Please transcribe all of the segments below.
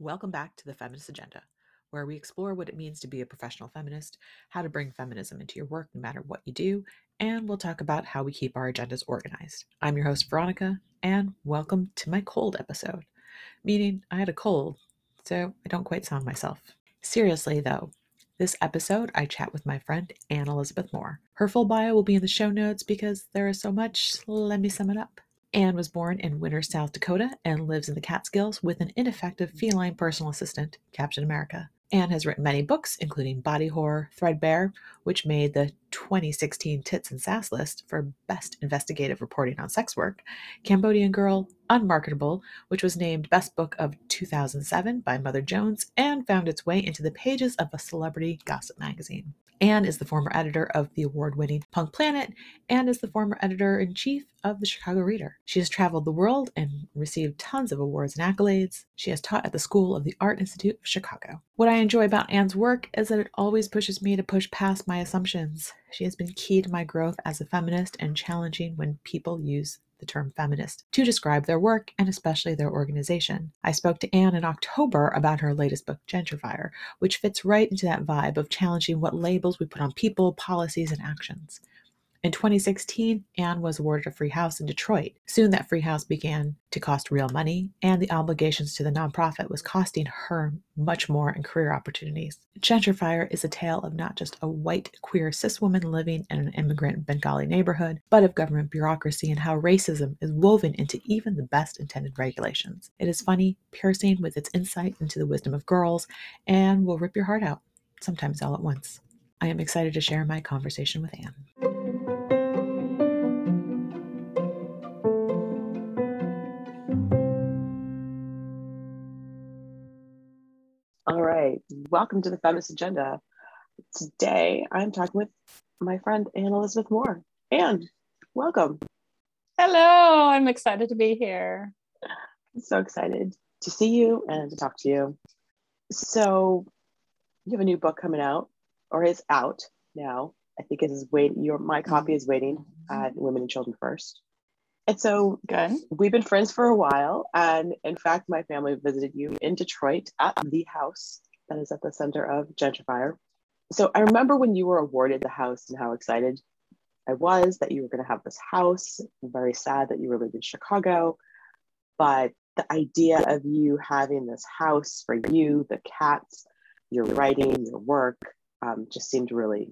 Welcome back to the Feminist Agenda, where we explore what it means to be a professional feminist, how to bring feminism into your work no matter what you do, and we'll talk about how we keep our agendas organized. I'm your host, Veronica, and welcome to my cold episode, meaning I had a cold, so I don't quite sound myself. Seriously, though, this episode I chat with my friend Anne Elizabeth Moore. Her full bio will be in the show notes because there is so much. Let me sum it up. Anne was born in Winner, South Dakota, and lives in the Catskills with an ineffective feline personal assistant, Captain America. Anne has written many books, including Body Horror, Threadbare, which made the 2016 Tits and Sass list for Best Investigative Reporting on Sex Work, Cambodian Girl, Unmarketable, which was named Best Book of 2007 by Mother Jones and found its way into the pages of a celebrity gossip magazine. Anne is the former editor of the award winning Punk Planet and is the former editor in chief of the Chicago Reader. She has traveled the world and received tons of awards and accolades. She has taught at the School of the Art Institute of Chicago. What I enjoy about Anne's work is that it always pushes me to push past my assumptions. She has been key to my growth as a feminist and challenging when people use the term feminist to describe their work and especially their organization. I spoke to Anne in October about her latest book, Gentrifier, which fits right into that vibe of challenging what labels we put on people, policies, and actions. In 2016, Anne was awarded a free house in Detroit. Soon that free house began to cost real money, and the obligations to the nonprofit was costing her much more in career opportunities. Gentrifier is a tale of not just a white queer cis woman living in an immigrant Bengali neighborhood, but of government bureaucracy and how racism is woven into even the best intended regulations. It is funny, piercing with its insight into the wisdom of girls, and will rip your heart out, sometimes all at once. I am excited to share my conversation with Anne. Welcome to the Feminist Agenda. Today I'm talking with my friend Anne Elizabeth Moore. Anne, welcome. Hello, I'm excited to be here. I'm so excited to see you and to talk to you. So, you have a new book coming out, or is out now. I think it is waiting. Your my copy is waiting at Women and Children First. And so good. We've been friends for a while. And in fact, my family visited you in Detroit at the house that is at the center of Gentrifier. So I remember when you were awarded the house and how excited I was that you were going to have this house. I'm very sad that you were living in Chicago, but the idea of you having this house for you, the cats, your writing, your work, um, just seemed really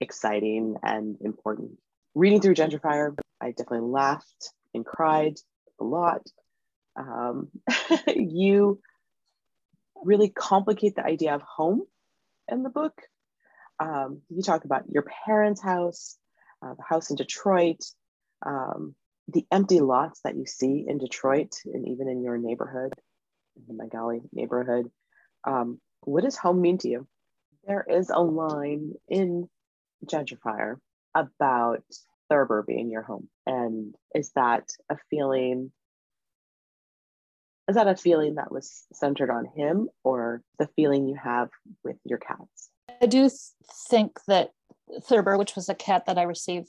exciting and important. Reading through Gentrifier, I definitely laughed and cried a lot. Um, you really complicate the idea of home in the book. Um, you talk about your parents' house, uh, the house in Detroit, um, the empty lots that you see in Detroit and even in your neighborhood, in the Bengali neighborhood. Um, what does home mean to you? There is a line in Gentrifier about Thurber being your home. And is that a feeling is that a feeling that was centered on him or the feeling you have with your cats? I do think that Thurber, which was a cat that I received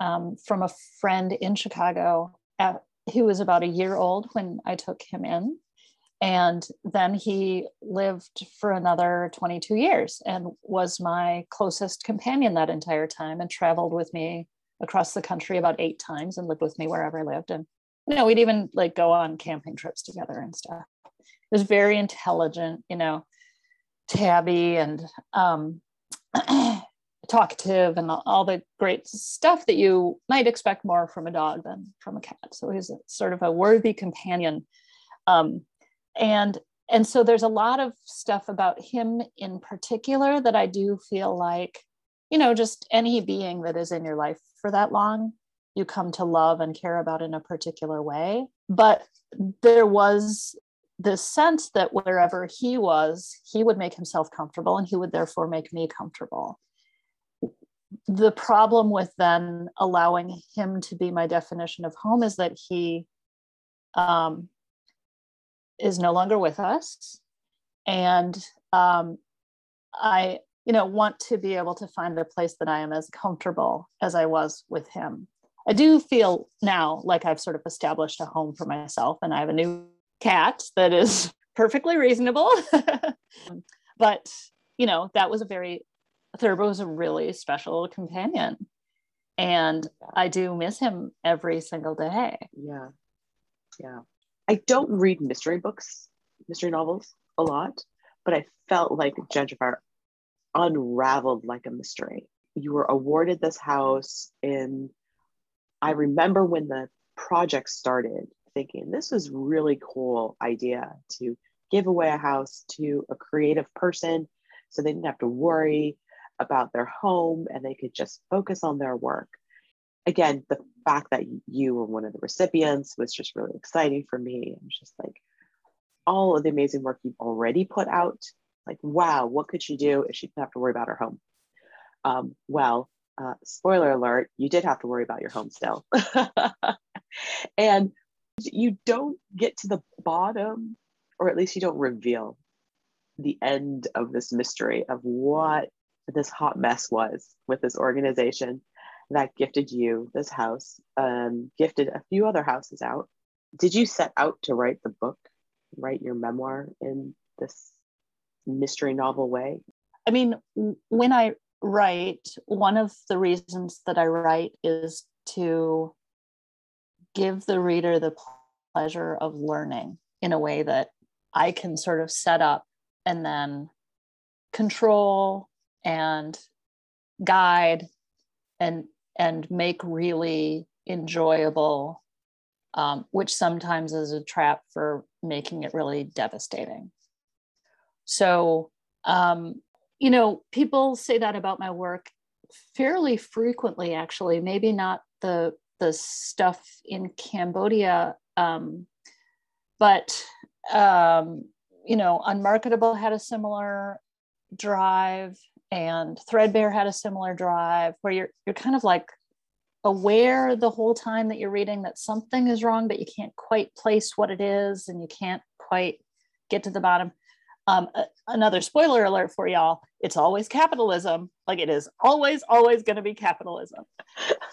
um, from a friend in Chicago, at, he was about a year old when I took him in. And then he lived for another 22 years and was my closest companion that entire time and traveled with me across the country about eight times and lived with me wherever I lived. And know, we'd even like go on camping trips together and stuff. It was very intelligent, you know, tabby and um, talkative and all the great stuff that you might expect more from a dog than from a cat. So he's a, sort of a worthy companion. Um, and and so there's a lot of stuff about him in particular that I do feel like, you know, just any being that is in your life for that long you come to love and care about in a particular way. But there was this sense that wherever he was, he would make himself comfortable and he would therefore make me comfortable. The problem with then allowing him to be my definition of home is that he um, is no longer with us. And um, I, you know, want to be able to find a place that I am as comfortable as I was with him. I do feel now like I've sort of established a home for myself and I have a new cat that is perfectly reasonable. but you know, that was a very Thurber was a really special companion. And I do miss him every single day. Yeah. Yeah. I don't read mystery books, mystery novels a lot, but I felt like Gentrifier unraveled like a mystery. You were awarded this house in, I remember when the project started thinking this was really cool idea to give away a house to a creative person so they didn't have to worry about their home and they could just focus on their work. Again, the fact that you were one of the recipients was just really exciting for me. And just like all of the amazing work you've already put out, like, wow, what could she do if she didn't have to worry about her home? Um, well, uh, spoiler alert, you did have to worry about your home still. and you don't get to the bottom, or at least you don't reveal the end of this mystery of what this hot mess was with this organization that gifted you this house, um, gifted a few other houses out. Did you set out to write the book, write your memoir in this mystery novel way? I mean, when I write, one of the reasons that I write is to give the reader the pleasure of learning in a way that I can sort of set up and then control and guide and and make really enjoyable um, which sometimes is a trap for making it really devastating. So um, you know people say that about my work fairly frequently actually maybe not the the stuff in cambodia um, but um, you know unmarketable had a similar drive and threadbare had a similar drive where you're you're kind of like aware the whole time that you're reading that something is wrong but you can't quite place what it is and you can't quite get to the bottom um, another spoiler alert for y'all. It's always capitalism. Like it is always always going to be capitalism.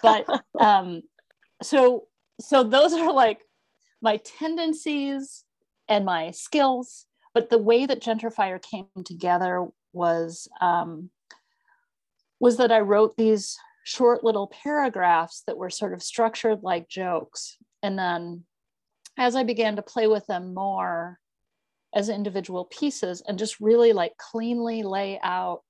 But um, so so those are like my tendencies and my skills. But the way that gentrifier came together was um, was that I wrote these short little paragraphs that were sort of structured like jokes. And then as I began to play with them more as individual pieces and just really like cleanly lay out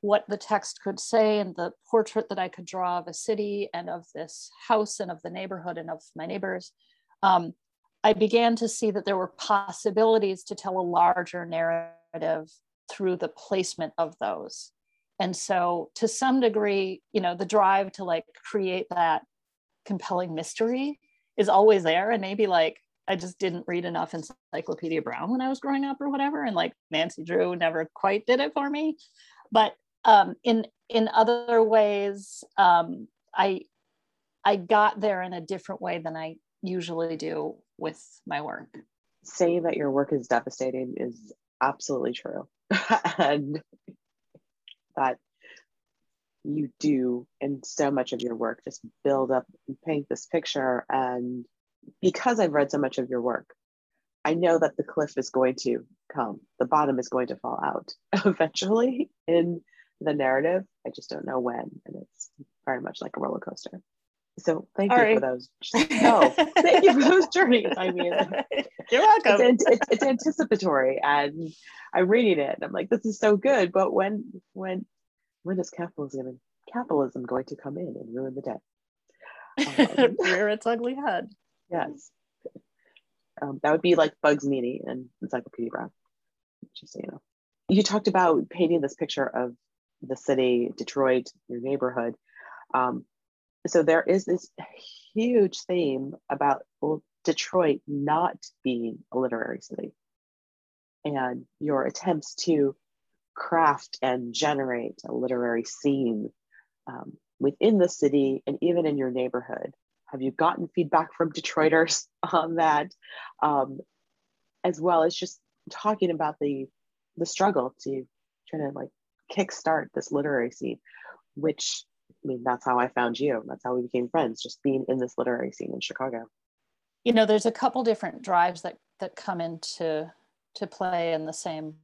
what the text could say and the portrait that I could draw of a city and of this house and of the neighborhood and of my neighbors, um, I began to see that there were possibilities to tell a larger narrative through the placement of those. And so to some degree you know the drive to like create that compelling mystery is always there and maybe like i just didn't read enough encyclopedia brown when i was growing up or whatever and like nancy drew never quite did it for me. But um, in in other ways um, i i got there in a different way than i usually do with my work. Saying that your work is devastating is absolutely true. And that you do in so much of your work just build up and paint this picture and because i've read so much of your work i know that the cliff is going to come the bottom is going to fall out eventually in the narrative i just don't know when and it's very much like a roller coaster so thank All you right. for those. No, thank you for those journeys. I mean, you're welcome. It's, it's, it's, anticipatory, and I'm reading it, and I'm like, this is so good. But when, when, when is capitalism capitalism going to come in and ruin the day? Um, Rear its ugly head. Yes, um, that would be like Bugs Meany and Encyclopedia Brown. Just so you know, you talked about painting this picture of the city, Detroit, your neighborhood. Um, so there is this huge theme about well, Detroit not being a literary city and your attempts to craft and generate a literary scene um, within the city and even in your neighborhood. Have you gotten feedback from Detroiters on that? Um, as well as just talking about the the struggle to try to like kickstart this literary scene, which I mean, that's how I found you. That's how we became friends, just being in this literary scene in Chicago. You know, there's a couple different drives that that come into to play in the same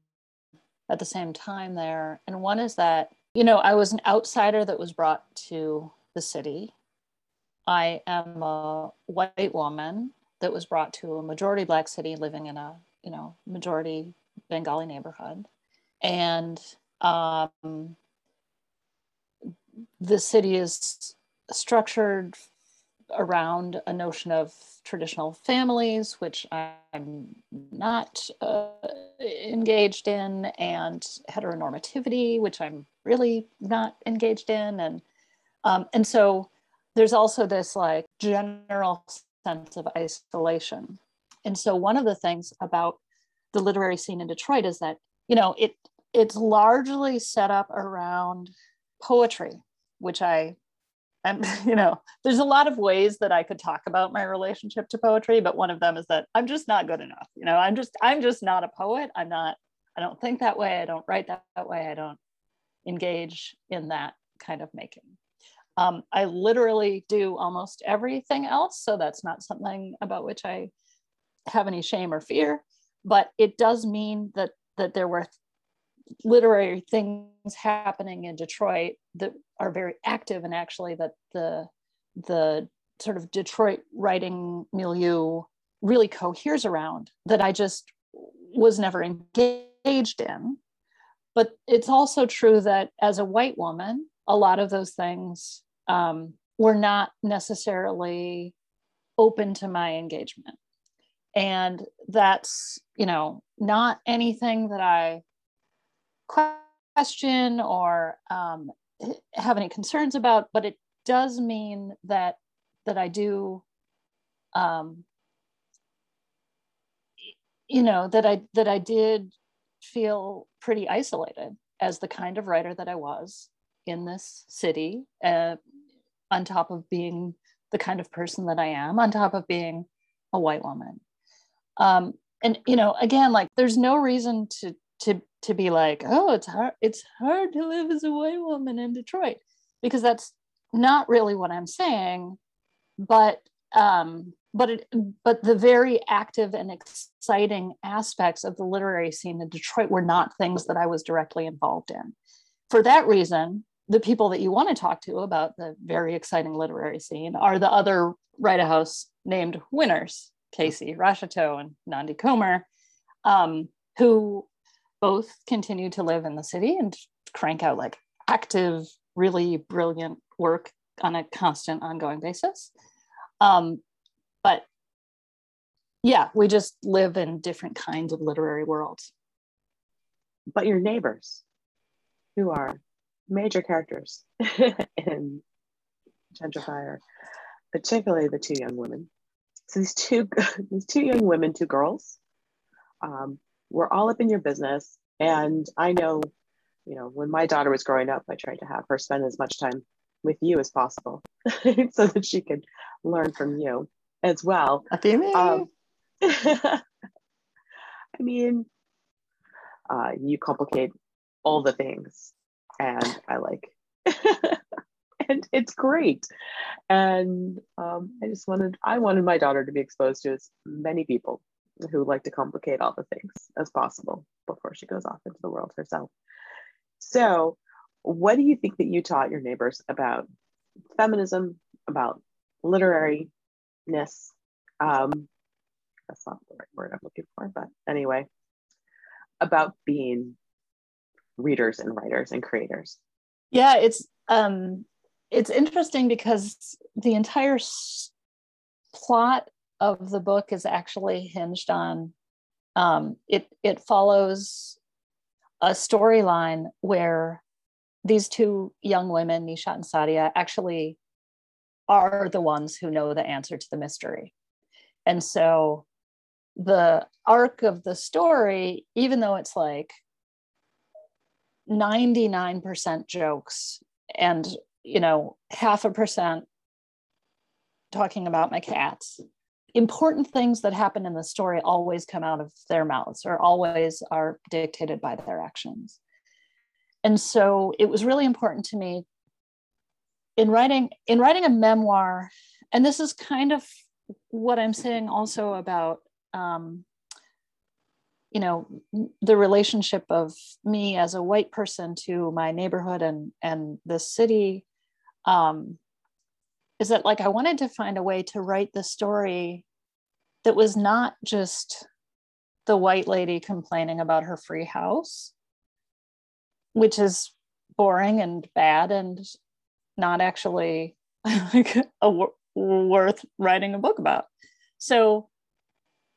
at the same time there and one is that you know i was an outsider that was brought to the city i am a white woman that was brought to a majority black city living in a you know majority bengali neighborhood. And um, the city is structured around a notion of traditional families, which I'm not uh, engaged in, and heteronormativity, which I'm really not engaged in, and um, and so there's also this like general sense of isolation. And so one of the things about the literary scene in Detroit is that you know it it's largely set up around poetry, which I I'm, you know, there's a lot of ways that I could talk about my relationship to poetry, but one of them is that I'm just not good enough. You know, I'm just, I'm just not a poet. I'm not, I don't think that way. I don't write that, that way. I don't engage in that kind of making. Um, I literally do almost everything else. So that's not something about which I have any shame or fear, but it does mean that that there were literary things happening in Detroit that are very active and actually that the the sort of Detroit writing milieu really coheres around that I just was never engaged in. But it's also true that as a white woman, a lot of those things um, were not necessarily open to my engagement. And that's, you know, not anything that I question or um, have any concerns about, but it does mean that that I do, um, you know, that I that I did feel pretty isolated as the kind of writer that I was in this city, uh, on top of being the kind of person that I am, on top of being a white woman. Um, and you know, again, like there's no reason to to to be like, oh, it's hard, it's hard to live as a white woman in Detroit, because that's not really what I'm saying. But um, but it, but the very active and exciting aspects of the literary scene in Detroit were not things that I was directly involved in. For that reason, the people that you want to talk to about the very exciting literary scene are the other write a house named winners, Casey Rocheteau and Nandi Comer, um, who both continue to live in the city and crank out like active, really brilliant work on a constant, ongoing basis. Um, but yeah, we just live in different kinds of literary worlds. But your neighbors, who are major characters in Gentrifier, particularly the two young women. So these two, these two young women, two girls, um, we're all up in your business. And I know, you know, when my daughter was growing up, I tried to have her spend as much time with you as possible so that she could learn from you as well. Um, I mean, uh, you complicate all the things, and I like, and it's great. And um, I just wanted, I wanted my daughter to be exposed to as many people who like to complicate all the things as possible before she goes off into the world herself. So, what do you think that you taught your neighbors about feminism, about literariness? Um, that's not the right word I'm looking for, but anyway, about being readers and writers and creators. Yeah, it's um, it's interesting because the entire s- plot of the book is actually hinged on um, it it follows a storyline where these two young women nishat and sadia actually are the ones who know the answer to the mystery and so the arc of the story even though it's like 99% jokes and you know half a percent talking about my cats important things that happen in the story always come out of their mouths or always are dictated by their actions. And so it was really important to me in writing in writing a memoir, and this is kind of what I'm saying also about um, you know the relationship of me as a white person to my neighborhood and and the city um, is that like i wanted to find a way to write the story that was not just the white lady complaining about her free house which is boring and bad and not actually like a, worth writing a book about. So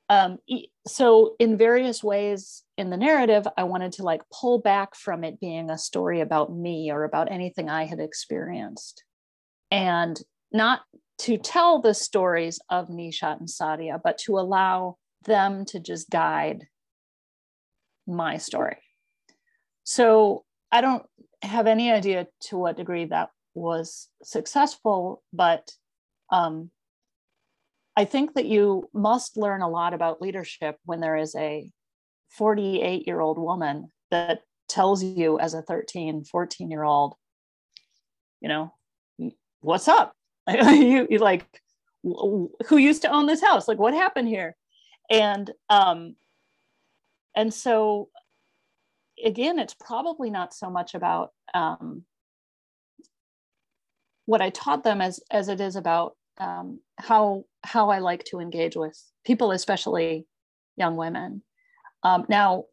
um, so in various ways in the narrative i wanted to like pull back from it being a story about me or about anything i had experienced. And not to tell the stories of nishat and sadia but to allow them to just guide my story. So i don't have any idea to what degree that was successful but um, I think that you must learn a lot about leadership when there is a 48 year old woman that tells you as a 13, 14 year old, you know, what's up? you, you like, who used to own this house? Like, what happened here? And, um, and so again, it's probably not so much about, um, what I taught them as, as it is about um, how how I like to engage with people, especially young women. Um, now,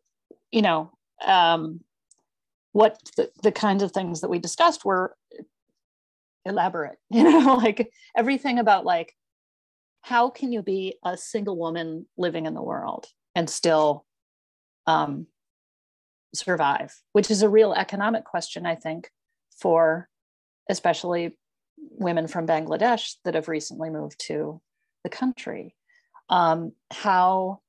you know, um, what the, the kinds of things that we discussed were elaborate. You know, like everything about like how can you be a single woman living in the world and still um, survive, which is a real economic question, I think, for especially women from Bangladesh that have recently moved to the country. Um, how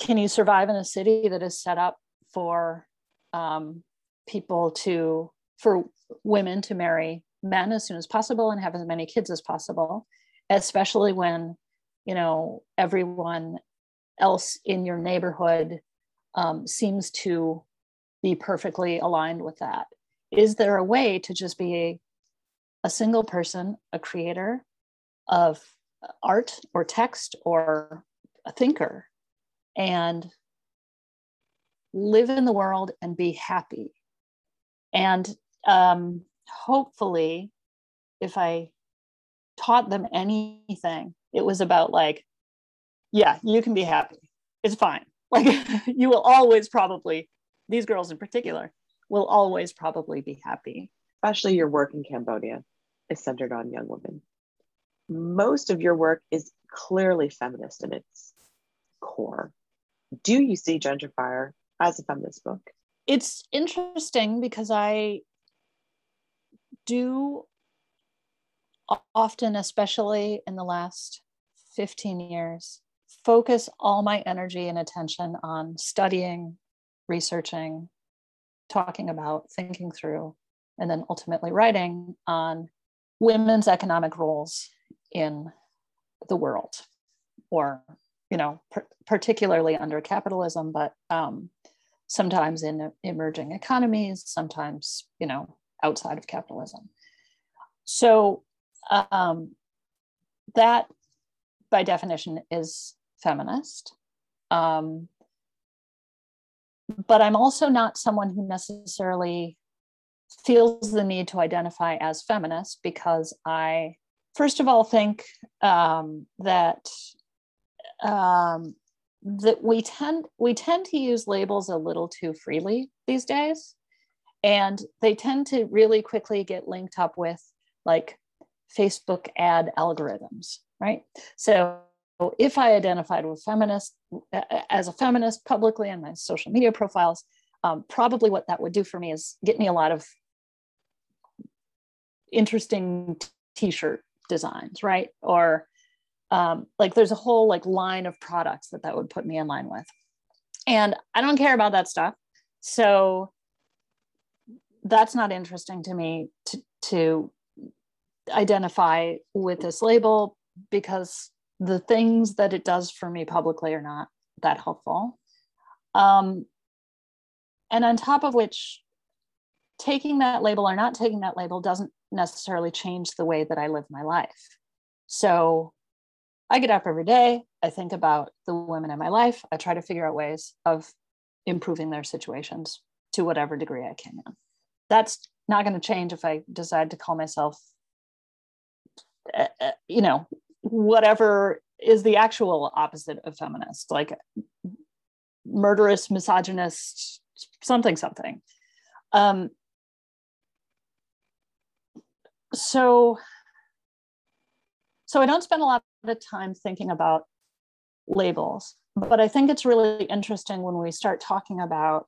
can you survive in a city that is set up for um, people to, for women to marry men as soon as possible and have as many kids as possible, especially when, you know, everyone else in your neighborhood um, seems to be perfectly aligned with that. Is there a way to just be a single person, a creator of art or text or a thinker, and live in the world and be happy. And um, hopefully, if I taught them anything, it was about like, yeah, you can be happy. It's fine. Like, you will always probably, these girls in particular, will always probably be happy. Especially your work in Cambodia is centered on young women. Most of your work is clearly feminist in its core. Do you see Gentrifier as a feminist book? It's interesting because I do often, especially in the last 15 years, focus all my energy and attention on studying, researching, talking about, thinking through, and then ultimately writing on women's economic roles in the world or you know particularly under capitalism but um, sometimes in emerging economies sometimes you know outside of capitalism. So um, that by definition is feminist um, but i'm also not someone who necessarily feels the need to identify as feminist because I, first of all, think um, that um, that we tend we tend to use labels a little too freely these days, and they tend to really quickly get linked up with like Facebook ad algorithms, right? So if I identified with feminist as a feminist publicly in my social media profiles, um, probably what that would do for me is get me a lot of interesting t-shirt designs right? Or um, like there's a whole like line of products that that would put me in line with. And i don't care about that stuff. So that's not interesting to me to, to identify with this label because the things that it does for me publicly are not that helpful. Um, and on top of which taking that label or not taking that label doesn't necessarily change the way that I live my life. So I get up every day. I think about the women in my life. I try to figure out ways of improving their situations to whatever degree I can. That's not going to change if I decide to call myself, uh, uh, you know, whatever is the actual opposite of feminist, like murderous, misogynist, something, something. Um, so, so I don't spend a lot of time thinking about labels, but I think it's really interesting when we start talking about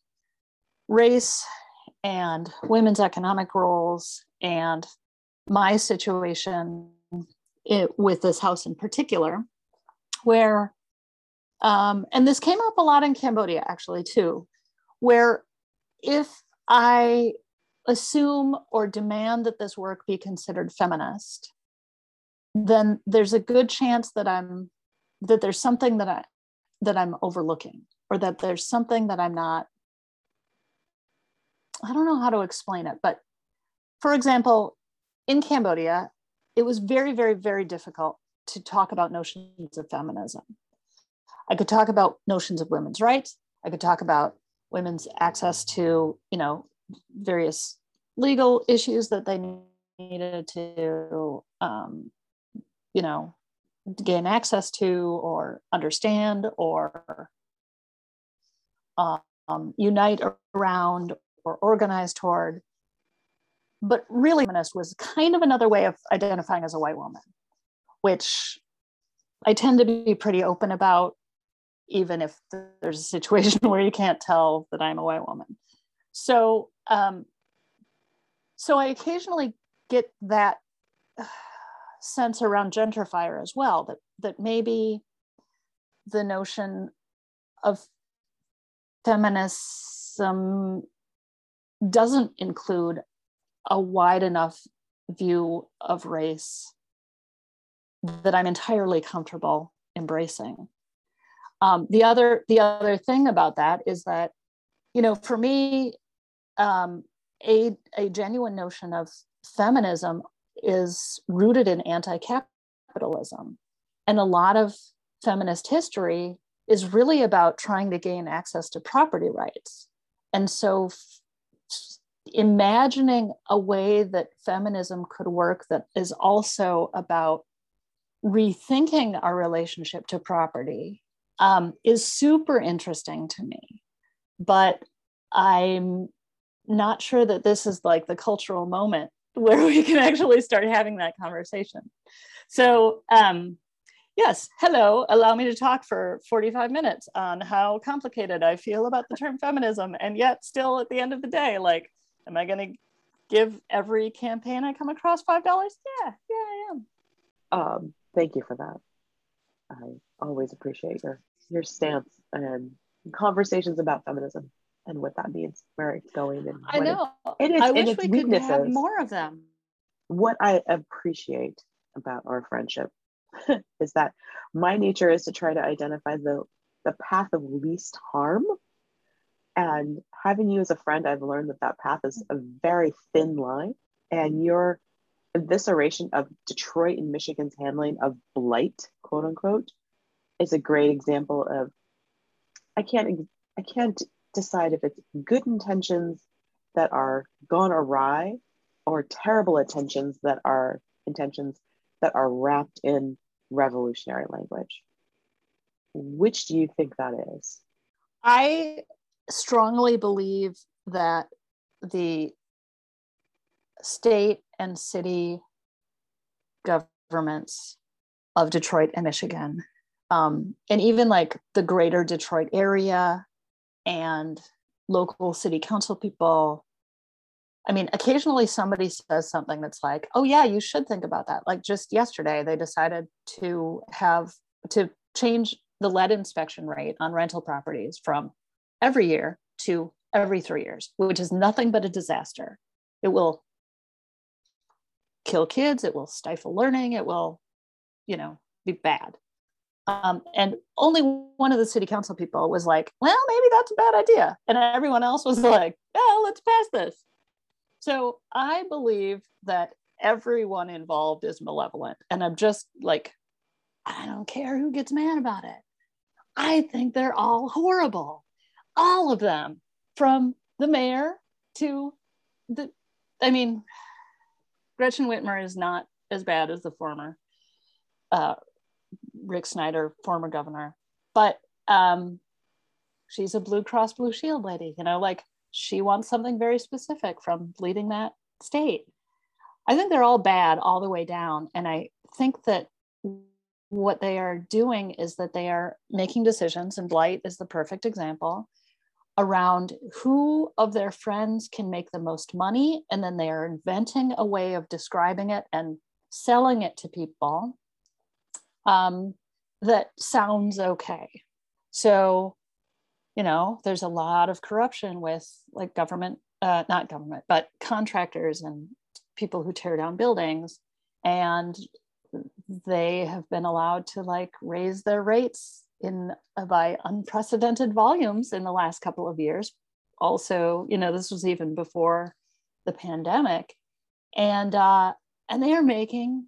race and women's economic roles and my situation it, with this house in particular, where, um, and this came up a lot in Cambodia actually too, where if I assume or demand that this work be considered feminist, then there's a good chance that I'm that there's something that I that I'm overlooking or that there's something that I'm not I don't know how to explain it, but for example, in Cambodia, it was very, very, very difficult to talk about notions of feminism. I could talk about notions of women's rights. I could talk about women's access to, you know, various legal issues that they needed to, um, you know, gain access to or understand or um, unite around or organize toward. But really, feminist was kind of another way of identifying as a white woman, which I tend to be pretty open about, even if there's a situation where you can't tell that I'm a white woman. So, um, so I occasionally get that sense around gentrifier as well that that maybe the notion of feminism doesn't include a wide enough view of race that I'm entirely comfortable embracing. Um, the other the other thing about that is that, you know, for me, um, a a genuine notion of feminism is rooted in anti-capitalism, and a lot of feminist history is really about trying to gain access to property rights. And so imagining a way that feminism could work that is also about rethinking our relationship to property um, is super interesting to me. But I'm not sure that this is like the cultural moment where we can actually start having that conversation. So, um, yes, hello, allow me to talk for 45 minutes on how complicated I feel about the term feminism. And yet, still at the end of the day, like, am I going to give every campaign I come across $5? Yeah, yeah, I am. Um, thank you for that. I always appreciate your your stance and conversations about feminism and what that means, where it's going, and I know. It, and I wish we could have more of them. What I appreciate about our friendship is that my nature is to try to identify the the path of least harm and having you as a friend i've learned that that path is a very thin line and your evisceration of detroit and michigan's handling of blight quote unquote is a great example of i can't i can't decide if it's good intentions that are gone awry or terrible intentions that are intentions that are wrapped in revolutionary language. Which do you think that is? I strongly believe that the state and city governments of Detroit and Michigan, um, and even like the greater Detroit area and local city council people I mean, occasionally somebody says something that's like, oh, yeah, you should think about that. Like just yesterday, they decided to have to change the lead inspection rate on rental properties from every year to every three years, which is nothing but a disaster. It will kill kids, it will stifle learning, it will, you know, be bad. Um, and only one of the city council people was like, well, maybe that's a bad idea. And everyone else was like, oh, let's pass this. So I believe that everyone involved is malevolent. And I'm just like I don't care who gets mad about it. I think they're all horrible. All of them, from the mayor to the, I mean, Gretchen Whitmer is not as bad as the former uh, Rick Snyder, former governor, but um, she's a Blue Cross Blue Shield lady, you know, like she wants something very specific from leading that state. I think they're all bad all the way down. And I think that what they are doing is that they are making decisions, and Blight is the perfect example around who of their friends can make the most money. And then they are inventing a way of describing it and selling it to people um, that sounds okay. So, you know, there's a lot of corruption with like government, uh, not government, but contractors and people who tear down buildings. And they have been allowed to like raise their rates in uh, by unprecedented volumes in the last couple of years. Also, you know, this was even before the pandemic, and uh, and they are making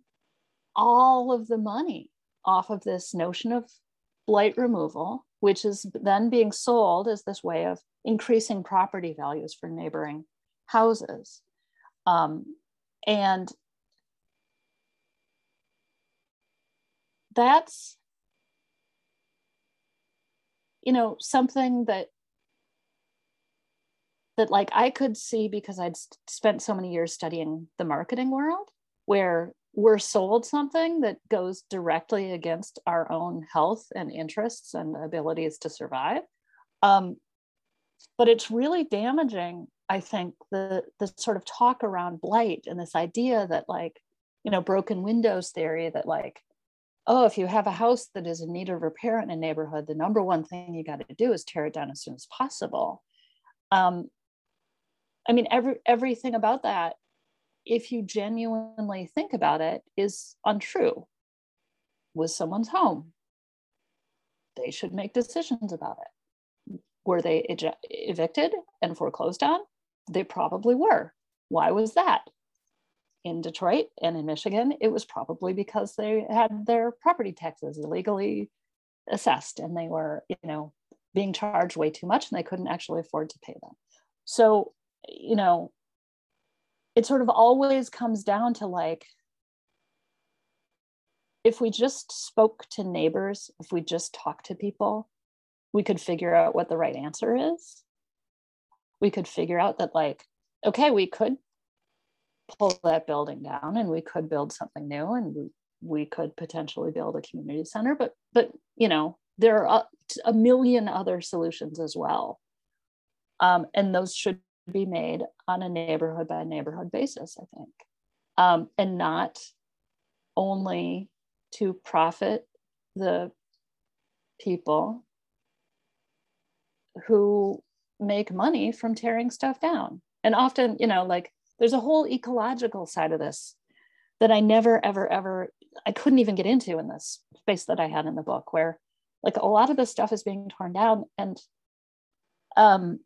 all of the money off of this notion of blight removal, which is then being sold as this way of increasing property values for neighboring houses. Um, and that's you know something that that like i could see because i'd spent so many years studying the marketing world where we're sold something that goes directly against our own health and interests and abilities to survive um, but it's really damaging i think the the sort of talk around blight and this idea that like you know broken windows theory that like oh, if you have a house that is in need of repair in a neighborhood, the number one thing you got to do is tear it down as soon as possible. Um, I mean, every everything about that, if you genuinely think about it, is untrue. Was someone's home? They should make decisions about it. Were they evicted and foreclosed on? They probably were. Why was that? in Detroit and in Michigan, it was probably because they had their property taxes illegally assessed and they were, you know, being charged way too much and they couldn't actually afford to pay them. So, you know, it sort of always comes down to like, if we just spoke to neighbors, if we just talked to people, we could figure out what the right answer is. We could figure out that, like, okay, we could pull that building down and we could build something new and we, we could potentially build a community center but but you know there are a, a million other solutions as well um, and those should be made on a neighborhood by neighborhood basis i think. Um, and not only to profit the people who make money from tearing stuff down. And often you know like there's a whole ecological side of this that I never, ever, ever, I couldn't even get into in this space that I had in the book, where like a lot of this stuff is being torn down. And um,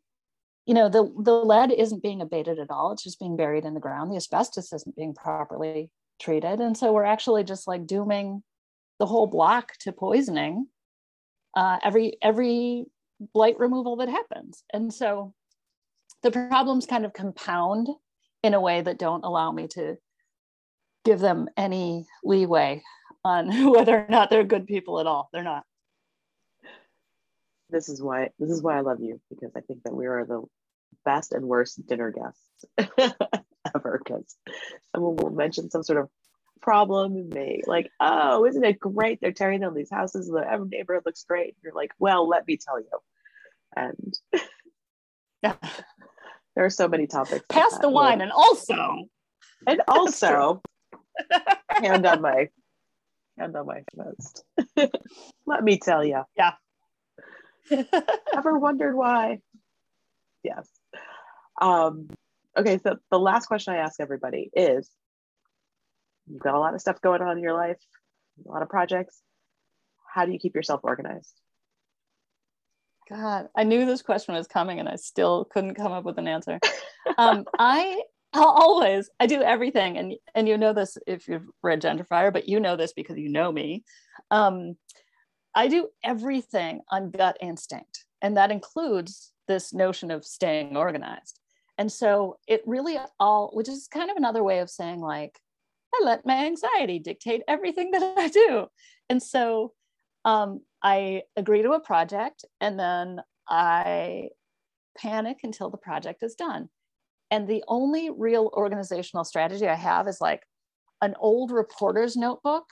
you know, the, the lead isn't being abated at all. It's just being buried in the ground. The asbestos isn't being properly treated. And so we're actually just like dooming the whole block to poisoning uh, every, every blight removal that happens. And so the problems kind of compound in a way that don't allow me to give them any leeway on whether or not they're good people at all. They're not. This is why this is why I love you because I think that we are the best and worst dinner guests ever because someone will mention some sort of problem and they like, oh, isn't it great? They're tearing down these houses. The every neighborhood looks great. You're like, well, let me tell you. And yeah. There are so many topics. Pass the wine, and also, and also, hand on my hand on my chest. Let me tell you. Yeah. Ever wondered why? Yes. Um, okay, so the last question I ask everybody is you've got a lot of stuff going on in your life, a lot of projects. How do you keep yourself organized? God, I knew this question was coming and I still couldn't come up with an answer. Um, I always i do everything and and you know this if you've read gentrifier but you know this because you know me um, i do everything on gut instinct and that includes this notion of staying organized. And so it really all which is kind of another way of saying like i let my anxiety dictate everything that i do. And so um, i agree to a project and then i panic until the project is done. And the only real organizational strategy I have is like an old reporter's notebook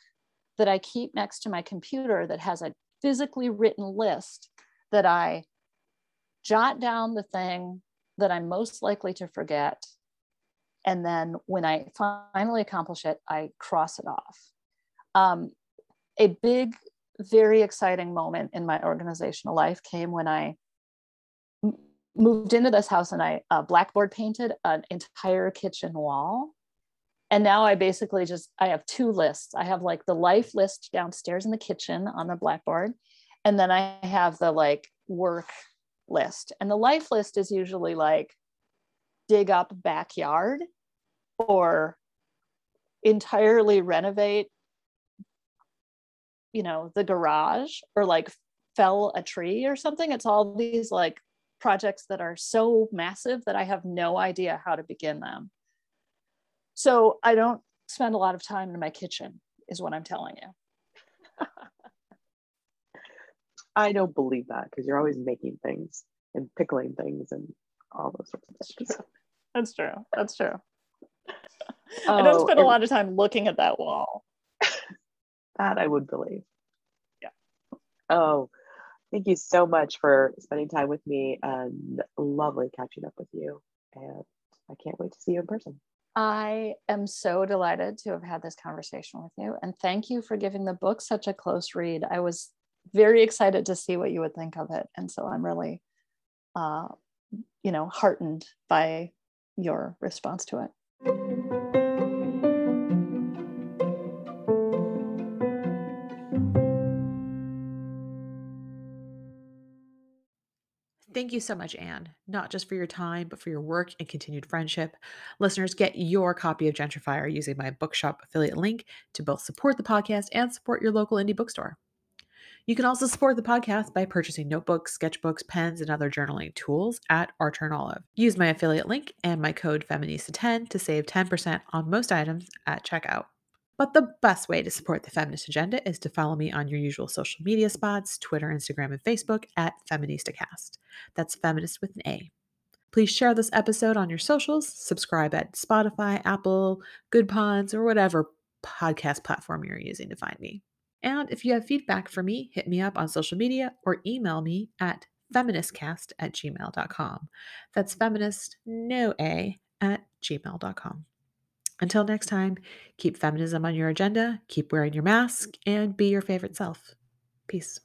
that I keep next to my computer that has a physically written list that I jot down the thing that I'm most likely to forget. And then when I finally accomplish it, I cross it off. Um, a big, very exciting moment in my organizational life came when I moved into this house and I uh, blackboard painted an entire kitchen wall. And now I basically just I have two lists. I have like the life list downstairs in the kitchen on the blackboard, and then I have the like work list. And the life list is usually like dig up backyard or entirely renovate you know the garage or like fell a tree or something it's all these like projects that are so massive that I have no idea how to begin them. So I don't spend a lot of time in my kitchen, is what I'm telling you. I don't believe that because you're always making things and pickling things and all those sorts of things. That's true. That's true. Oh, I don't oh, spend a lot of time looking at that wall. that I would believe. Yeah. Oh, Thank you so much for spending time with me and lovely catching up with you. And I can't wait to see you in person. I am so delighted to have had this conversation with you. And thank you for giving the book such a close read. I was very excited to see what you would think of it. And so I'm really, uh, you know, heartened by your response to it. Thank you so much, Anne, not just for your time, but for your work and continued friendship. Listeners, get your copy of Gentrifier using my bookshop affiliate link to both support the podcast and support your local indie bookstore. You can also support the podcast by purchasing notebooks, sketchbooks, pens, and other journaling tools at Archer and Olive. Use my affiliate link and my code Feminista10 to save 10% on most items at checkout. But the best way to support the feminist agenda is to follow me on your usual social media spots Twitter, Instagram, and Facebook at FeministaCast. That's feminist with an A. Please share this episode on your socials, subscribe at Spotify, Apple, Goodpods, or whatever podcast platform you're using to find me. And if you have feedback for me, hit me up on social media or email me at feministcast at gmail.com. That's feminist, no A, at gmail.com. Until next time, keep feminism on your agenda, keep wearing your mask, and be your favorite self. Peace.